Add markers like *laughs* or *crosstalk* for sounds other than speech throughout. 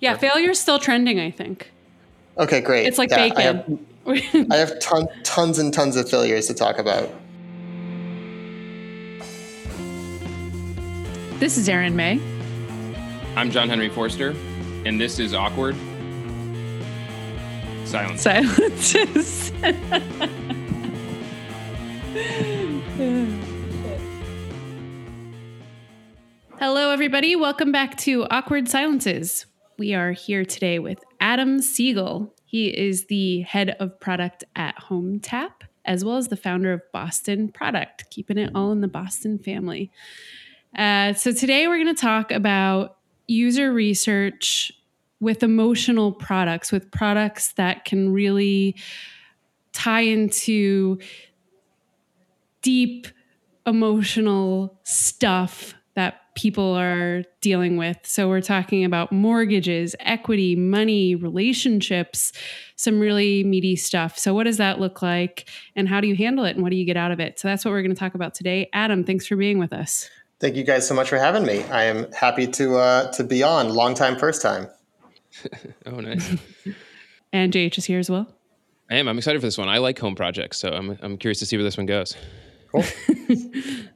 Yeah, failure's still trending, I think. Okay, great. It's like Yeah, I bacon. have, *laughs* I have ton, tons and tons of failures to talk about. This is Erin May. I'm John Henry Forster, and this is Awkward Silence. Silences. *laughs* Hello, everybody. Welcome back to Awkward Silences. We are here today with Adam Siegel. He is the head of product at HomeTap, as well as the founder of Boston Product, keeping it all in the Boston family. Uh, so, today we're going to talk about user research with emotional products, with products that can really tie into deep emotional stuff that people are dealing with. So, we're talking about mortgages, equity, money, relationships, some really meaty stuff. So, what does that look like? And how do you handle it? And what do you get out of it? So, that's what we're going to talk about today. Adam, thanks for being with us. Thank you guys so much for having me. I am happy to uh, to be on. Long time, first time. *laughs* Oh, nice. *laughs* And JH is here as well. I am. I'm excited for this one. I like home projects, so I'm, I'm curious to see where this one goes. Cool. *laughs*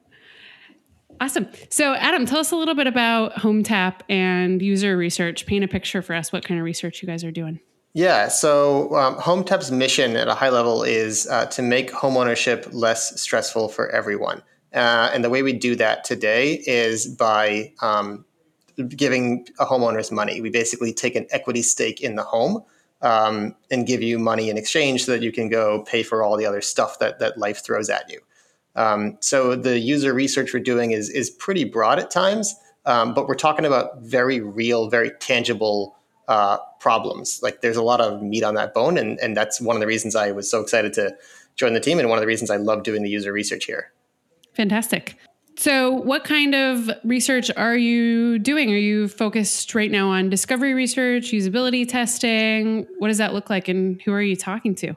Awesome. So, Adam, tell us a little bit about HomeTap and user research. Paint a picture for us what kind of research you guys are doing. Yeah, so um, HomeTap's mission at a high level is uh, to make homeownership less stressful for everyone. Uh, and the way we do that today is by um, giving a homeowners money. We basically take an equity stake in the home um, and give you money in exchange so that you can go pay for all the other stuff that, that life throws at you. Um, so the user research we're doing is, is pretty broad at times, um, but we're talking about very real, very tangible uh, problems. Like there's a lot of meat on that bone, and, and that's one of the reasons I was so excited to join the team, and one of the reasons I love doing the user research here. Fantastic. So, what kind of research are you doing? Are you focused right now on discovery research, usability testing? What does that look like, and who are you talking to?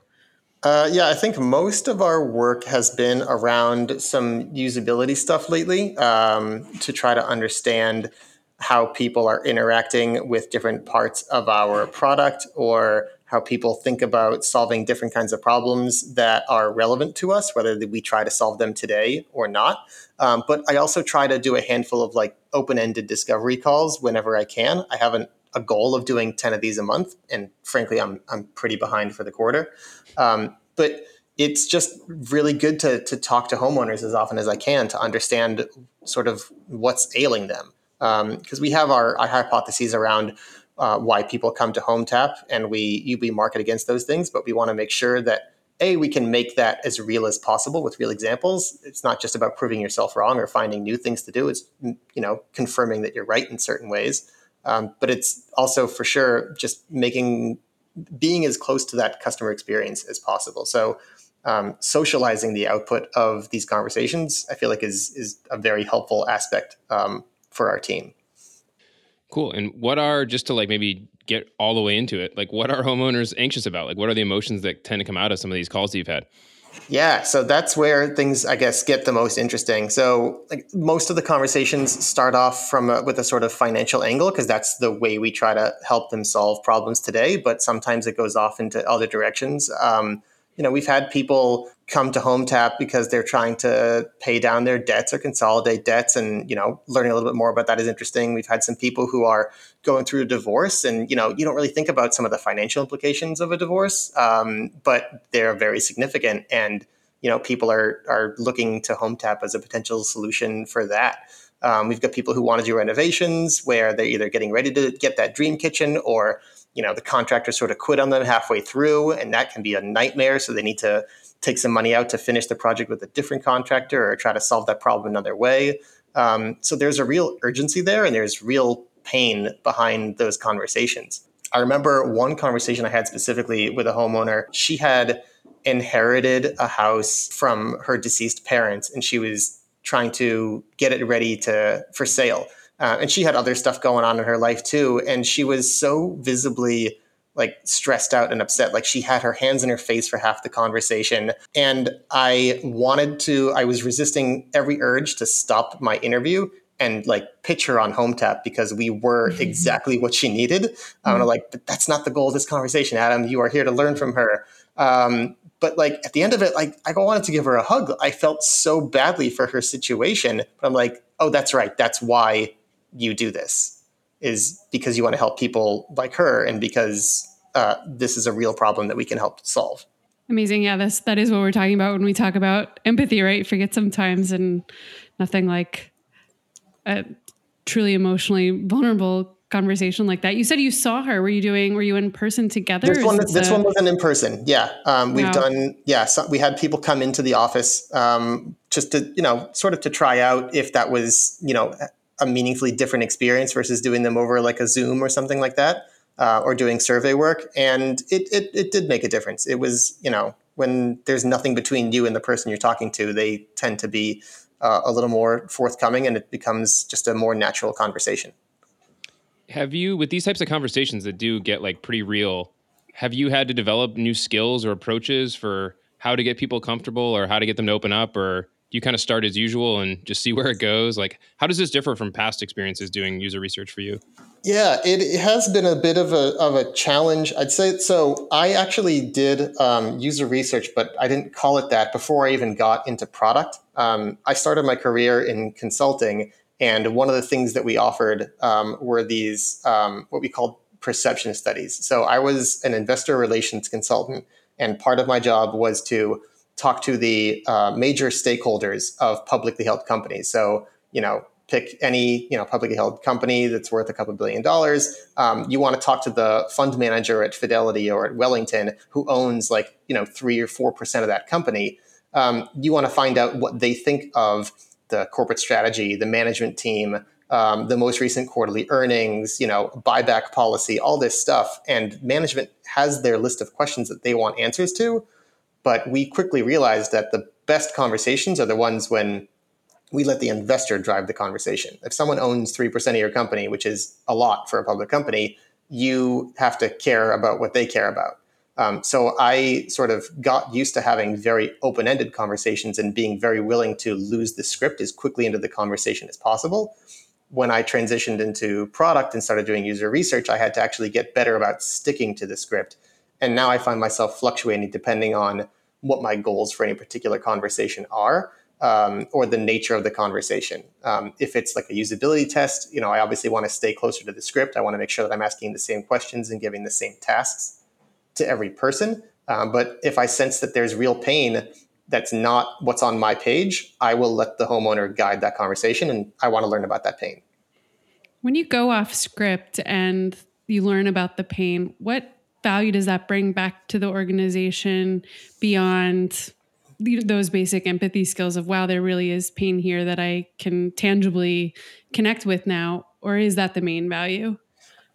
Uh, yeah, I think most of our work has been around some usability stuff lately um, to try to understand how people are interacting with different parts of our product or how people think about solving different kinds of problems that are relevant to us, whether we try to solve them today or not. Um, but I also try to do a handful of like open ended discovery calls whenever I can. I haven't a goal of doing 10 of these a month. And frankly, I'm, I'm pretty behind for the quarter. Um, but it's just really good to, to talk to homeowners as often as I can to understand sort of what's ailing them. Because um, we have our, our hypotheses around uh, why people come to HomeTap and we we market against those things, but we want to make sure that a we can make that as real as possible with real examples. It's not just about proving yourself wrong or finding new things to do. It's you know confirming that you're right in certain ways, um, but it's also for sure just making being as close to that customer experience as possible. So. Um, socializing the output of these conversations, I feel like is is a very helpful aspect um, for our team. Cool. And what are just to like maybe get all the way into it? Like, what are homeowners anxious about? Like, what are the emotions that tend to come out of some of these calls that you've had? Yeah, so that's where things, I guess, get the most interesting. So, like, most of the conversations start off from a, with a sort of financial angle because that's the way we try to help them solve problems today. But sometimes it goes off into other directions. Um, you know, we've had people come to HomeTap because they're trying to pay down their debts or consolidate debts, and you know, learning a little bit more about that is interesting. We've had some people who are going through a divorce, and you know, you don't really think about some of the financial implications of a divorce, um, but they're very significant, and you know, people are are looking to HomeTap as a potential solution for that. Um, we've got people who want to do renovations where they're either getting ready to get that dream kitchen or you know the contractor sort of quit on them halfway through and that can be a nightmare so they need to take some money out to finish the project with a different contractor or try to solve that problem another way. Um, so there's a real urgency there and there's real pain behind those conversations. I remember one conversation i had specifically with a homeowner. She had inherited a house from her deceased parents and she was trying to get it ready to for sale. Uh, and she had other stuff going on in her life too. And she was so visibly like stressed out and upset. Like she had her hands in her face for half the conversation. And I wanted to, I was resisting every urge to stop my interview and like pitch her on HomeTap because we were exactly what she needed. Mm-hmm. I'm like, but that's not the goal of this conversation, Adam. You are here to learn from her. Um, but like at the end of it, like I wanted to give her a hug. I felt so badly for her situation. But I'm like, oh, that's right. That's why you do this is because you want to help people like her and because uh, this is a real problem that we can help solve. Amazing. Yeah, that's that is what we're talking about when we talk about empathy, right? Forget sometimes and nothing like a truly emotionally vulnerable conversation like that. You said you saw her. Were you doing? Were you in person together? This one, this a... one wasn't in person. Yeah, um, we've wow. done. Yeah, so we had people come into the office um, just to you know sort of to try out if that was you know a meaningfully different experience versus doing them over like a Zoom or something like that, uh, or doing survey work. And it, it it did make a difference. It was you know when there's nothing between you and the person you're talking to, they tend to be uh, a little more forthcoming, and it becomes just a more natural conversation have you with these types of conversations that do get like pretty real have you had to develop new skills or approaches for how to get people comfortable or how to get them to open up or do you kind of start as usual and just see where it goes? Like how does this differ from past experiences doing user research for you? Yeah it, has been a bit of a, of a challenge. I'd say so i actually did um, user research but i didn't call it that before i even got into product. Um, i started my career in consulting and one of the things that we offered um, were these, um, what we called perception studies. So I was an investor relations consultant, and part of my job was to talk to the uh, major stakeholders of publicly held companies. So, you know, pick any you know publicly held company that's worth a couple billion dollars. Um, you want to talk to the fund manager at Fidelity or at Wellington who owns like you know three or four percent of that company. Um, you want to find out what they think of the corporate strategy, the management team, um, the most recent quarterly earnings, you know, buyback policy, all this stuff. And management has their list of questions that they want answers to. But we quickly realized that the best conversations are the ones when we let the investor drive the conversation. If someone owns 3% of your company, which is a lot for a public company, you have to care about what they care about. Um, so I sort of got used to having very open ended conversations and being very willing to lose the script as quickly into the conversation as possible. When I transitioned into product and started doing user research, I had to actually get better about sticking to the script. And now I find myself fluctuating depending on what my goals for any particular conversation are. Um, or the nature of the conversation. Um, if it's like a usability test, you know, I obviously want to stay closer to the script. I want to make sure that I'm asking the same questions and giving the same tasks to every person. Um, but if I sense that there's real pain that's not what's on my page, I will let the homeowner guide that conversation and I want to learn about that pain. When you go off script and you learn about the pain, what value does that bring back to the organization beyond those basic empathy skills of wow there really is pain here that i can tangibly connect with now or is that the main value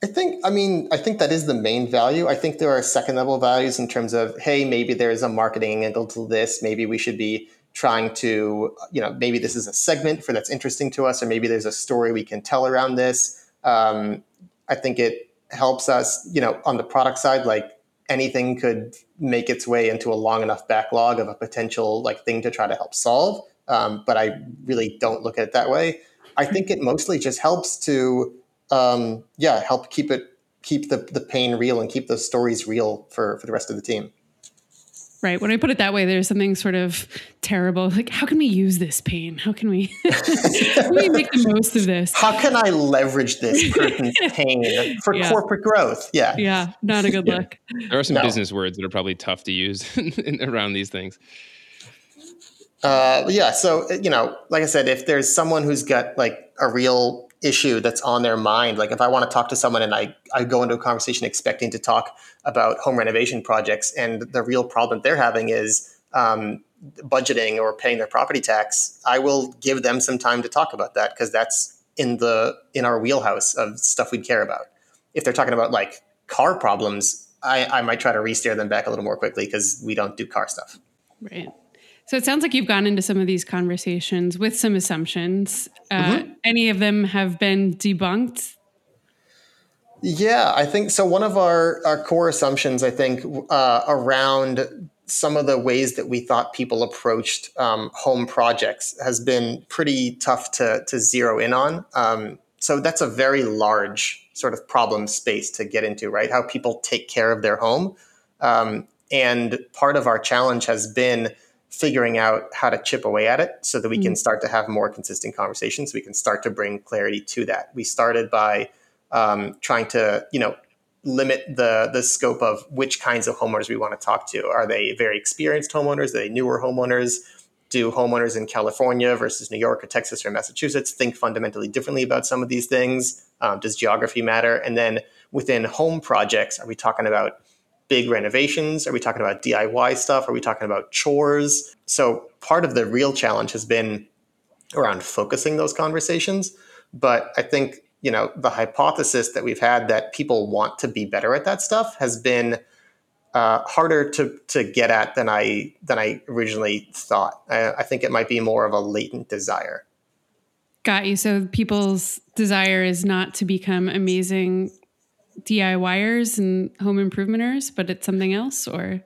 I think, I mean, I think that is the main value. I think there are second level values in terms of, hey, maybe there's a marketing angle to this. Maybe we should be trying to, you know, maybe this is a segment for that's interesting to us, or maybe there's a story we can tell around this. Um, I think it helps us, you know, on the product side, like anything could make its way into a long enough backlog of a potential like thing to try to help solve. Um, but I really don't look at it that way. I think it mostly just helps to um, yeah, help keep it keep the, the pain real and keep those stories real for, for the rest of the team. Right. When I put it that way, there's something sort of terrible. Like, how can we use this pain? How can we, *laughs* how can we make the most of this? How can I leverage this person's *laughs* pain for yeah. corporate growth? Yeah. Yeah. Not a good look. There are some no. business words that are probably tough to use *laughs* around these things. Uh, yeah. So, you know, like I said, if there's someone who's got like a real issue that's on their mind. Like if I want to talk to someone and I, I go into a conversation expecting to talk about home renovation projects and the real problem they're having is um, budgeting or paying their property tax, I will give them some time to talk about that because that's in the in our wheelhouse of stuff we'd care about. If they're talking about like car problems, I, I might try to re-steer them back a little more quickly because we don't do car stuff. Right. So it sounds like you've gone into some of these conversations with some assumptions. Uh, mm-hmm. Any of them have been debunked? Yeah, I think so. One of our, our core assumptions, I think, uh, around some of the ways that we thought people approached um, home projects has been pretty tough to, to zero in on. Um, so that's a very large sort of problem space to get into, right? How people take care of their home. Um, and part of our challenge has been figuring out how to chip away at it so that we mm-hmm. can start to have more consistent conversations. We can start to bring clarity to that. We started by um, trying to, you know, limit the the scope of which kinds of homeowners we want to talk to. Are they very experienced homeowners? Are they newer homeowners? Do homeowners in California versus New York or Texas or Massachusetts think fundamentally differently about some of these things? Um, does geography matter? And then within home projects, are we talking about big renovations? Are we talking about DIY stuff? Are we talking about chores? So part of the real challenge has been around focusing those conversations. But I think you know the hypothesis that we've had that people want to be better at that stuff has been uh, harder to to get at than I than I originally thought. I, I think it might be more of a latent desire. Got you. So people's desire is not to become amazing DIYers and home improvementers, but it's something else, or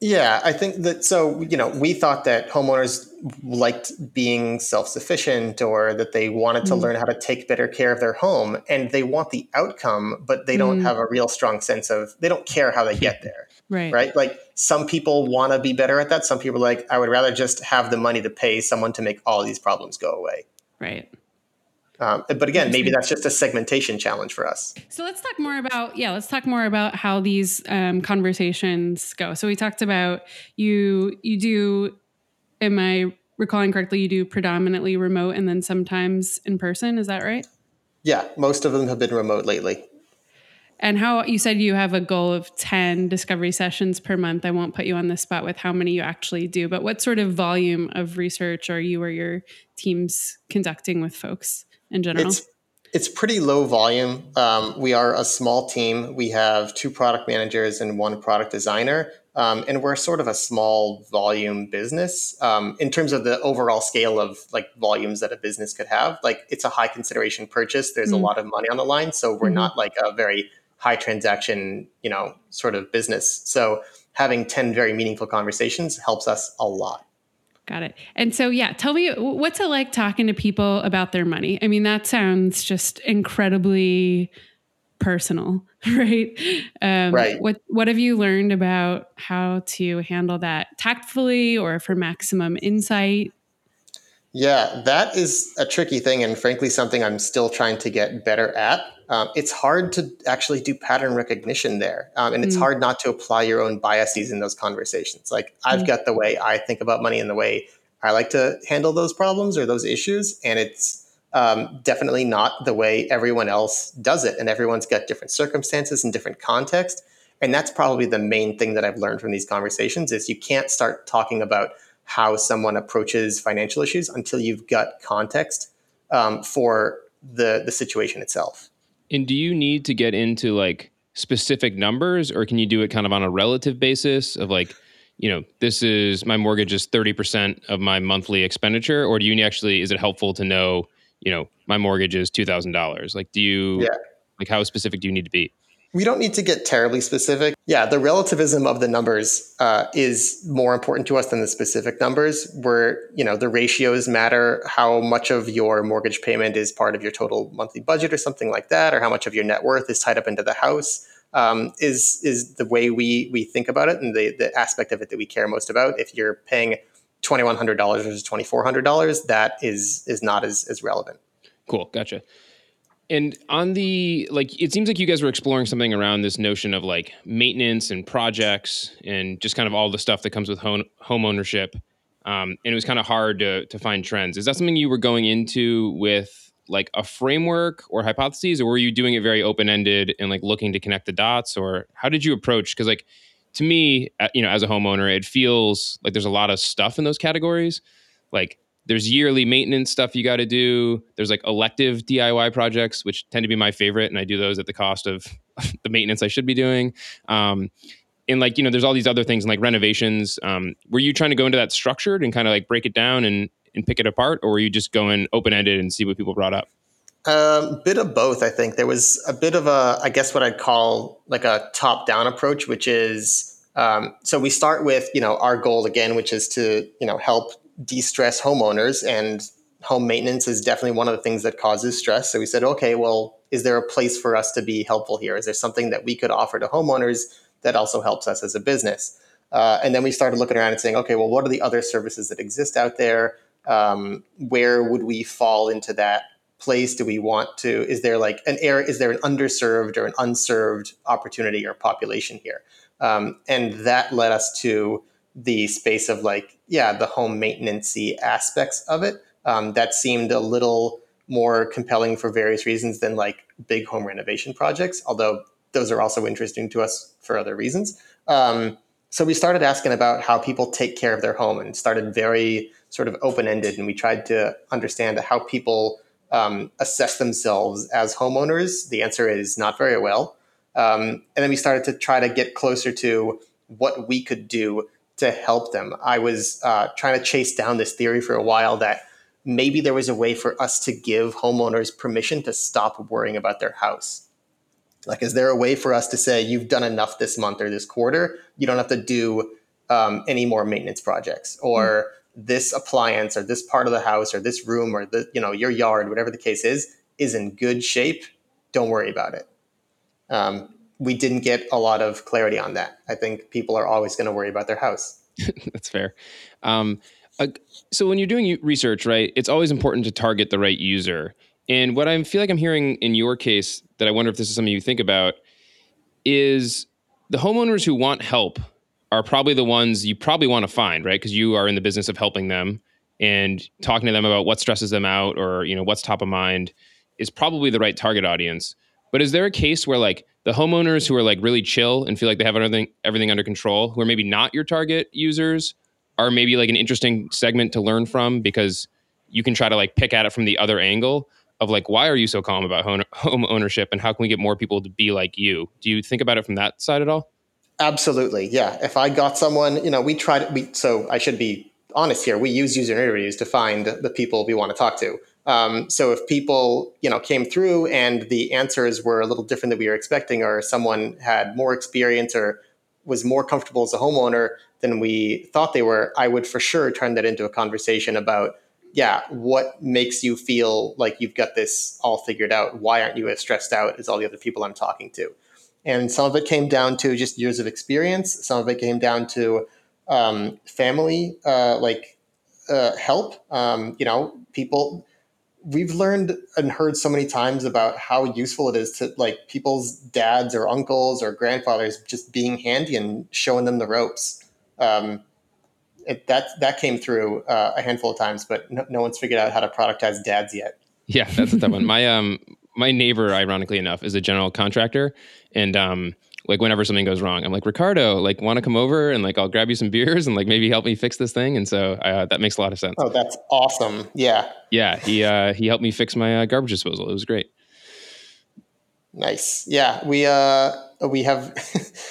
yeah, I think that so, you know, we thought that homeowners liked being self sufficient or that they wanted to mm. learn how to take better care of their home and they want the outcome, but they don't mm. have a real strong sense of, they don't care how they get there. *laughs* Right. Right. Like some people want to be better at that. Some people are like, I would rather just have the money to pay someone to make all these problems go away. Right. Um, but again, maybe that's just a segmentation challenge for us. So let's talk more about yeah. Let's talk more about how these um, conversations go. So we talked about you. You do. Am I recalling correctly? You do predominantly remote and then sometimes in person. Is that right? Yeah, most of them have been remote lately. And how you said you have a goal of 10 discovery sessions per month. I won't put you on the spot with how many you actually do, but what sort of volume of research are you or your teams conducting with folks? In general? It's, it's pretty low volume. Um, we are a small team. We have two product managers and one product designer. Um, and we're sort of a small volume business um, in terms of the overall scale of like volumes that a business could have. Like it's a high consideration purchase. There's mm a lot of money on the line, so we're mm-hmm. not like a very high transaction, you know, sort of business. So having ten very meaningful conversations helps us a lot. Got it. And so, yeah, tell me what's it like talking to people about their money? I mean, that sounds just incredibly personal, *laughs* right? Um, right. What What have you learned about how to handle that tactfully or for maximum insight? Yeah, that is a tricky thing, and frankly, something I'm still trying to get better at. Um, it's hard to actually do pattern recognition there, um, and it's mm. hard not to apply your own biases in those conversations. Like I've mm. got the way I think about money and the way I like to handle those problems or those issues, and it's um, definitely not the way everyone else does it. And everyone's got different circumstances and different context, and that's probably the main thing that I've learned from these conversations is you can't start talking about how someone approaches financial issues until you've got context um, for the the situation itself. And do you need to get into like specific numbers, or can you do it kind of on a relative basis of like, you know, this is my mortgage is thirty percent of my monthly expenditure, or do you actually is it helpful to know, you know, my mortgage is two thousand dollars? Like, do you yeah. like how specific do you need to be? We don't need to get terribly specific. Yeah, the relativism of the numbers uh, is more important to us than the specific numbers. Where you know the ratios matter, how much of your mortgage payment is part of your total monthly budget, or something like that, or how much of your net worth is tied up into the house. Um, is is the way we we think about it and the the aspect of it that we care most about. If you're paying twenty one hundred dollars versus twenty four hundred dollars, that is is not as as relevant. Cool, gotcha. And on the like, it seems like you guys were exploring something around this notion of like maintenance and projects and just kind of all the stuff that comes with home home ownership. Um, and it was kind of hard to to find trends. Is that something you were going into with like a framework or hypotheses, or were you doing it very open ended and like looking to connect the dots, or how did you approach? Because like to me, you know, as a homeowner, it feels like there's a lot of stuff in those categories. Like there's yearly maintenance stuff you got to do. There's like elective DIY projects, which tend to be my favorite, and I do those at the cost of *laughs* the maintenance I should be doing. Um, and like you know, there's all these other things like renovations. Um, were you trying to go into that structured and kind of like break it down and and pick it apart, or were you just going open ended and see what people brought up? A um, bit of both, I think. There was a bit of a, I guess, what I'd call like a top down approach, which is Um, so we start with you know our goal again, which is to you know help de-stress homeowners, and home maintenance is definitely one of the things that causes stress. So we said, okay, well, is there a place for us to be helpful here? Is there something that we could offer to homeowners that also helps us as a business? Uh, and then we started looking around and saying, okay, well, what are the other services that exist out there? Um, where would we fall into that place? Do we want to? Is there like an area? Is there an underserved or an unserved opportunity or population here? Um, and that led us to the space of like, yeah, the home maintenancey aspects of it. Um, that seemed a little more compelling for various reasons than like big home renovation projects, although those are also interesting to us for other reasons. Um, so we started asking about how people take care of their home and started very sort of open ended. And we tried to understand how people um, assess themselves as homeowners. The answer is not very well. Um, and then we started to try to get closer to what we could do to help them. I was uh, trying to chase down this theory for a while that maybe there was a way for us to give homeowners permission to stop worrying about their house. Like, is there a way for us to say, you've done enough this month or this quarter? You don't have to do um, any more maintenance projects or mm. this appliance or this part of the house or this room or the, you know, your yard, whatever the case is, is in good shape. Don't worry about it. Um, we didn't get a lot of clarity on that. I think people are always going to worry about their house. *laughs* That's fair. Um, uh, so when you're doing research, right, it's always important to target the right user. And what I feel like I'm hearing in your case that I wonder if this is something you think about is the homeowners who want help are probably the ones you probably want to find, right? Because you are in the business of helping them and talking to them about what stresses them out or you know what's top of mind is probably the right target audience. But is there a case where like the homeowners who are like really chill and feel like they have everything everything under control, who are maybe not your target users, are maybe like an interesting segment to learn from because you can try to like pick at it from the other angle of like why are you so calm about home, *laughs* home ownership and how can we get more people to be like you? Do you think about it from that side at all? Absolutely, yeah. If I got someone, you know, we tried. We so I should be honest here. We use user interviews to find the people we want to talk to. Um, so if people, you know, came through and the answers were a little different than we were expecting, or someone had more experience or was more comfortable as a homeowner than we thought they were, I would for sure turn that into a conversation about, yeah, what makes you feel like you've got this all figured out? Why aren't you as stressed out as all the other people I'm talking to? And some of it came down to just years of experience. Some of it came down to um, family, uh, like uh, help. Um, you know, people we've learned and heard so many times about how useful it is to like people's dads or uncles or grandfathers just being handy and showing them the ropes. Um, it, that that came through uh, a handful of times, but no, no, one's figured out how to productize dads yet. Yeah, that's a tough one. My um my neighbor, ironically enough, is a general contractor, and um like whenever something goes wrong, I'm like Ricardo, like want to come over and like I'll grab you some *laughs* beers and like maybe help me fix this thing. And so uh, that makes a lot of sense. Oh, that's awesome. Yeah. Yeah. He uh, he helped me fix my uh, garbage disposal. It was great. Nice. Yeah. We uh we have.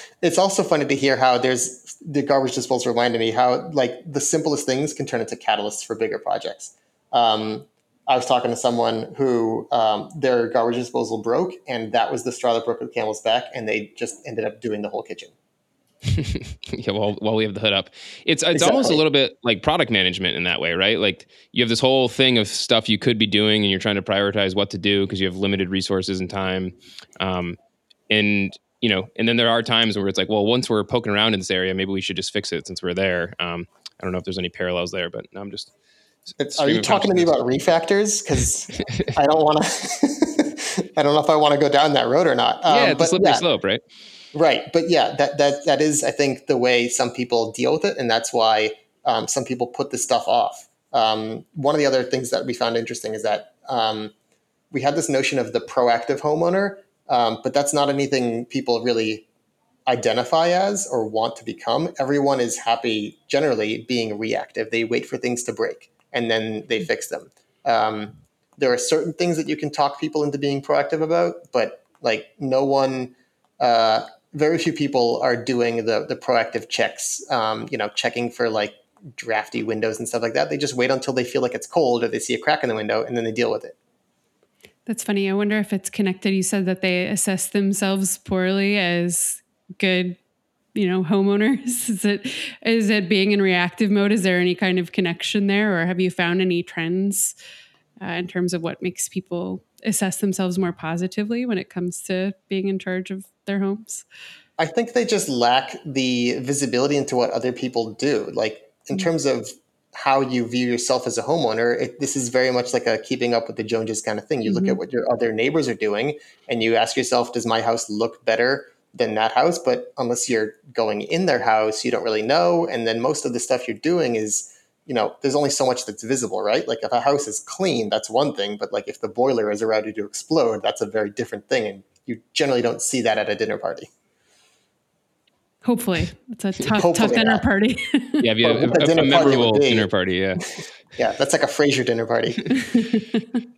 *laughs* it's also funny to hear how there's the garbage disposal reminded me how like the simplest things can turn into catalysts for bigger projects. Um, I was talking to someone who um, their garbage disposal broke, and that was the straw that broke the camel's back, and they just ended up doing the whole kitchen. *laughs* yeah, well, while we have the hood up, it's it's exactly. almost a little bit like product management in that way, right? Like you have this whole thing of stuff you could be doing, and you're trying to prioritize what to do because you have limited resources and time. Um, and you know, and then there are times where it's like, well, once we're poking around in this area, maybe we should just fix it since we're there. Um, I don't know if there's any parallels there, but I'm just are you talking to me about refactors? Because *laughs* I don't want to. *laughs* I don't know if I want to go down that road or not. Um, yeah, it's a slippery yeah, slope, right? Right, but yeah, that that that is, I think, the way some people deal with it, and that's why um, some people put this stuff off. Um, one of the other things that we found interesting is that um, we had this notion of the proactive homeowner, um, but that's not anything people really identify as or want to become. Everyone is happy generally being reactive. They wait for things to break and then they fix them. Um, there are certain things that you can talk people into being proactive about, but like no one, uh, very few people are doing the the proactive checks. Um, you know, checking for like drafty windows and stuff like that. They just wait until they feel like it's cold or they see a crack in the window and then they deal with it. That's funny. I wonder if it's connected. You said that they assess themselves poorly as good you know homeowners *laughs* is it is it being in reactive mode is there any kind of connection there or have you found any trends uh, in terms of what makes people assess themselves more positively when it comes to being in charge of their homes i think they just lack the visibility into what other people do like in mm-hmm. terms of how you view yourself as a homeowner, it, this is very much like a keeping up with the Joneses kind of thing. You mm-hmm. look at what your other neighbors are doing and you ask yourself, does my house look better than that house? But unless you're going in their house, you don't really know. And then most of the stuff you're doing is, you know, there's only so much that's visible, right? Like if a house is clean, that's one thing. But like if the boiler is ready to explode, that's a very different thing. And you generally don't see that at a dinner party. Hopefully, it's a tough, tough dinner not. party. *laughs* yeah, yeah, a, a, dinner a memorable party dinner party. Yeah, *laughs* yeah, that's like a Frasier dinner party. *laughs*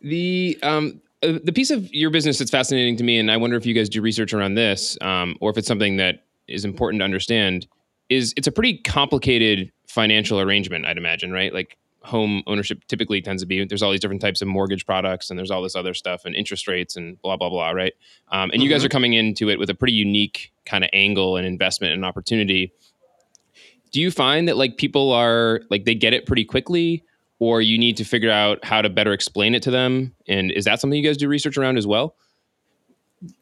the um, uh, the piece of your business that's fascinating to me, and I wonder if you guys do research around this, um, or if it's something that is important to understand, is it's a pretty complicated financial arrangement. I'd imagine, right? Like home ownership typically tends to be there's all these different types of mortgage products and there's all this other stuff and interest rates and blah blah blah right um, and mm-hmm. you guys mm-hmm. are coming into it with a pretty unique kind of angle and investment and opportunity do you find that like people are like they get it pretty quickly or you need to figure out how to better explain it to them? And is that something you guys do research around as well?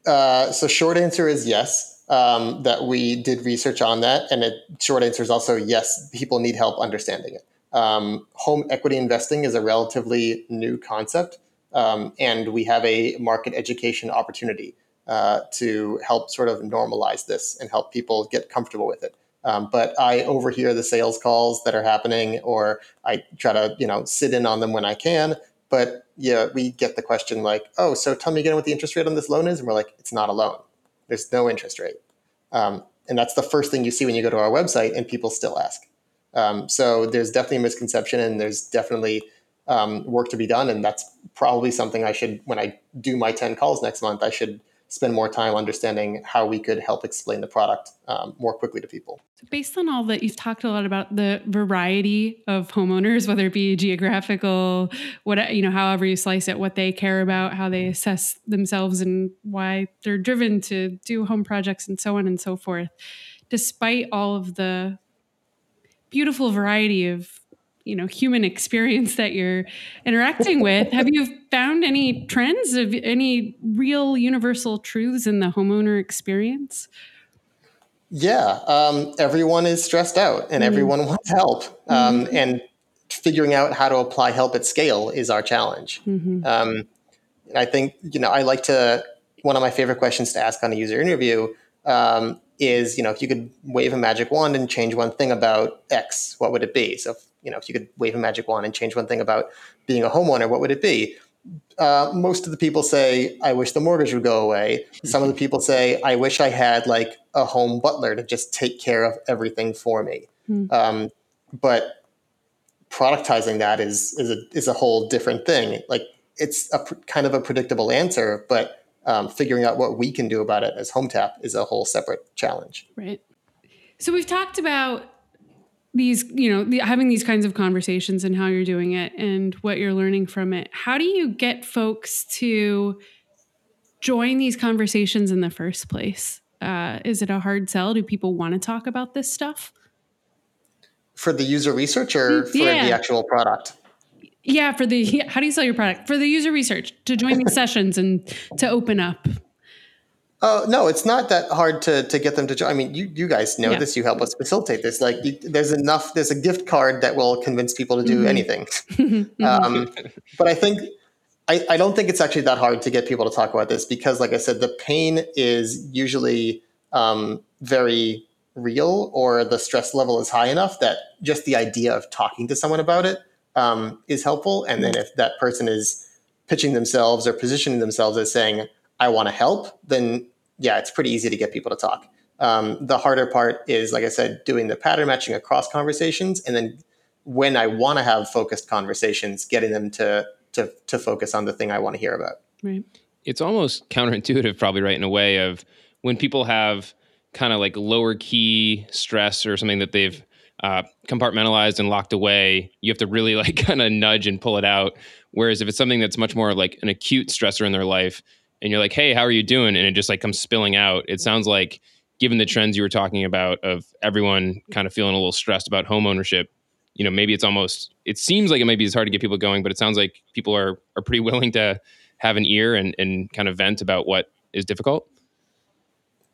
Uh, so short answer is yes um, that we did research on that. And it short answer is also yes people need help understanding it. Um, home equity investing is a relatively new concept, um, and we have a market education opportunity uh, to help sort of normalize this and help people get comfortable with it. Um, but I overhear the sales calls that are happening, or I try to you know sit in on them when I can. But yeah, we get the question like, "Oh, so tell me again what the interest rate on this loan is," and we're like, "It's not a loan. There's no interest rate." Um, and that's the first thing you see when you go to our website, and people still ask. Um, so there's definitely a misconception, and there's definitely um, work to be done. And that's probably something I should, when I do my 10 calls next month, I should spend more time understanding how we could help explain the product um, more quickly to people. Based on all that, you've talked a lot about the variety of homeowners, *laughs* whether it be geographical, what you know, however you slice it, what they care about, how they assess themselves, and why they're driven to do home projects, and so on and so forth. Despite all of the beautiful variety of you know human experience that you're interacting with have you found any trends of any real universal truths in the homeowner experience yeah um, everyone is stressed out and mm. everyone wants help um, mm-hmm. and figuring out how to apply help at scale is our challenge mm-hmm. um, i think you know i like to one of my favorite questions to ask on a user interview um, is, you know, if you could wave a magic wand and change one thing about X, what would it be? So, you know, if you could wave a magic wand and change one thing about being a homeowner, what would it be? Uh, most of the people say, I wish the mortgage would go away. Some of the people say, I wish I had like a home butler to just take care of everything for me. Mm. Um, but productizing that is is a is a whole different thing. Like it's a pr- kind of a predictable answer, but um, figuring out what we can do about it as HomeTap is a whole separate challenge. Right. So we've talked about these, you know, the, having these kinds of conversations and how you're doing it and what you're learning from it. How do you get folks to join these conversations in the first place? Uh, is it a hard sell? Do people want to talk about this stuff? For the user research or for yeah. the actual product? Yeah, for the how do you sell your product? For the user research to join these *laughs* sessions and to open up. Oh no, it's not that hard to to get them to join. I mean, you you guys know yeah. this. You help us facilitate this. Like, you, there's enough. There's a gift card that will convince people to do mm-hmm. anything. Mm-hmm. *laughs* *laughs* um, but I think I, I don't think it's actually that hard to get people to talk about this because, like I said, the pain is usually um, very real, or the stress level is high enough that just the idea of talking to someone about it um, is helpful. And then if that person is pitching themselves or positioning themselves as saying, I want to help, then yeah, it's pretty easy to get people to talk. Um, the harder part is, like I said, doing the pattern matching across conversations. And then when I want to have focused conversations, getting them to, to, to focus on the thing I want to hear about. Right. It's almost counterintuitive, probably, right? In a way of when people have kind of like lower key stress or something that they've uh, compartmentalized and locked away, you have to really like *laughs* kind of nudge and pull it out. Whereas if it's something that's much more like an acute stressor in their life, and you're like, "Hey, how are you doing?" and it just like comes spilling out, it sounds like given the trends you were talking about of everyone kind of feeling a little stressed about home ownership, you know, maybe it's almost it seems like it might be as hard to get people going, but it sounds like people are are pretty *laughs* willing to have an ear and and kind of vent about what is difficult.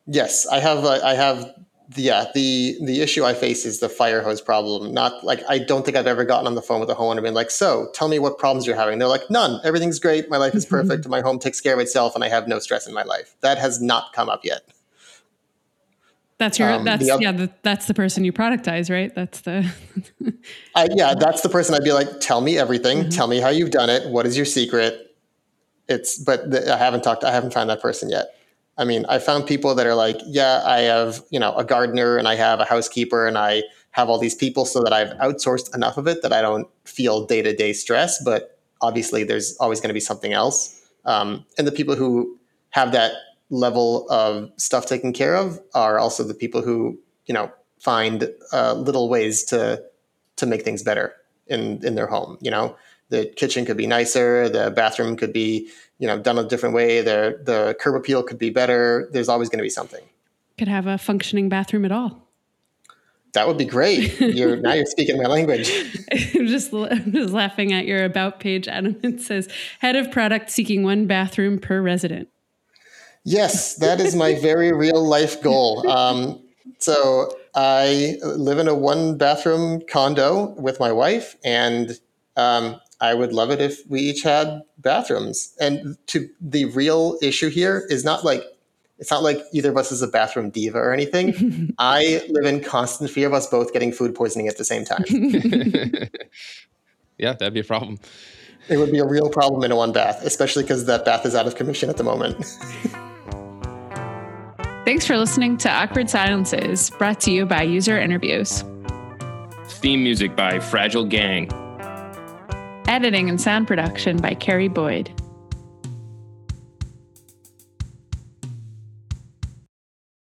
Yes, I have. Uh, I have. Yeah, the the issue I face is the fire hose problem. Not like I don't think I've ever gotten on the phone with a homeowner and been like, "So, tell me what problems you're having." They're like, "None. Everything's great. My life is perfect. my home takes care of itself, and I have no stress in my life." That has not come up yet. That's your. Um, that's other, yeah. The, that's the person you productize, right? That's the. *laughs* I, yeah, that's the person. I'd be like, "Tell me everything. Mm-hmm. Tell me how you've done it. What is your secret?" It's. But the, I haven't talked. I haven't found that person yet. I mean, I found people that are like, yeah, I have, you know, a gardener and I have a housekeeper and I have all these people so that I've outsourced enough of it that I don't feel day to day stress. But obviously, there's always going to be something else. Um, and the people who have that level of stuff taken care of are also the people who, you know, find uh, little ways to to make things better in in their home. You know, the kitchen could be nicer, the bathroom could be you know done a different way the the curb appeal could be better. There's always going to be something. Could have a functioning bathroom at all. That would be great. *laughs* You're now you're speaking my language. I'm just I'm just laughing at your about page adam. It says head of product seeking one bathroom per resident. Yes that is my very real life goal. Um, so i live in a one bathroom condo with my wife and um, I would love it if we each had bathrooms. And to the real issue here is not like it's not like either of us is a bathroom diva or anything. *laughs* I live in constant fear of us both getting food poisoning at the same time. *laughs* yeah, that'd be a problem. It would be a real problem in a one bath, especially because that bath is out of commission at the moment. *laughs* Thanks for listening to Awkward Silences, brought to you by User Interviews. Theme music by Fragile Gang. Editing and sound production by Carrie Boyd.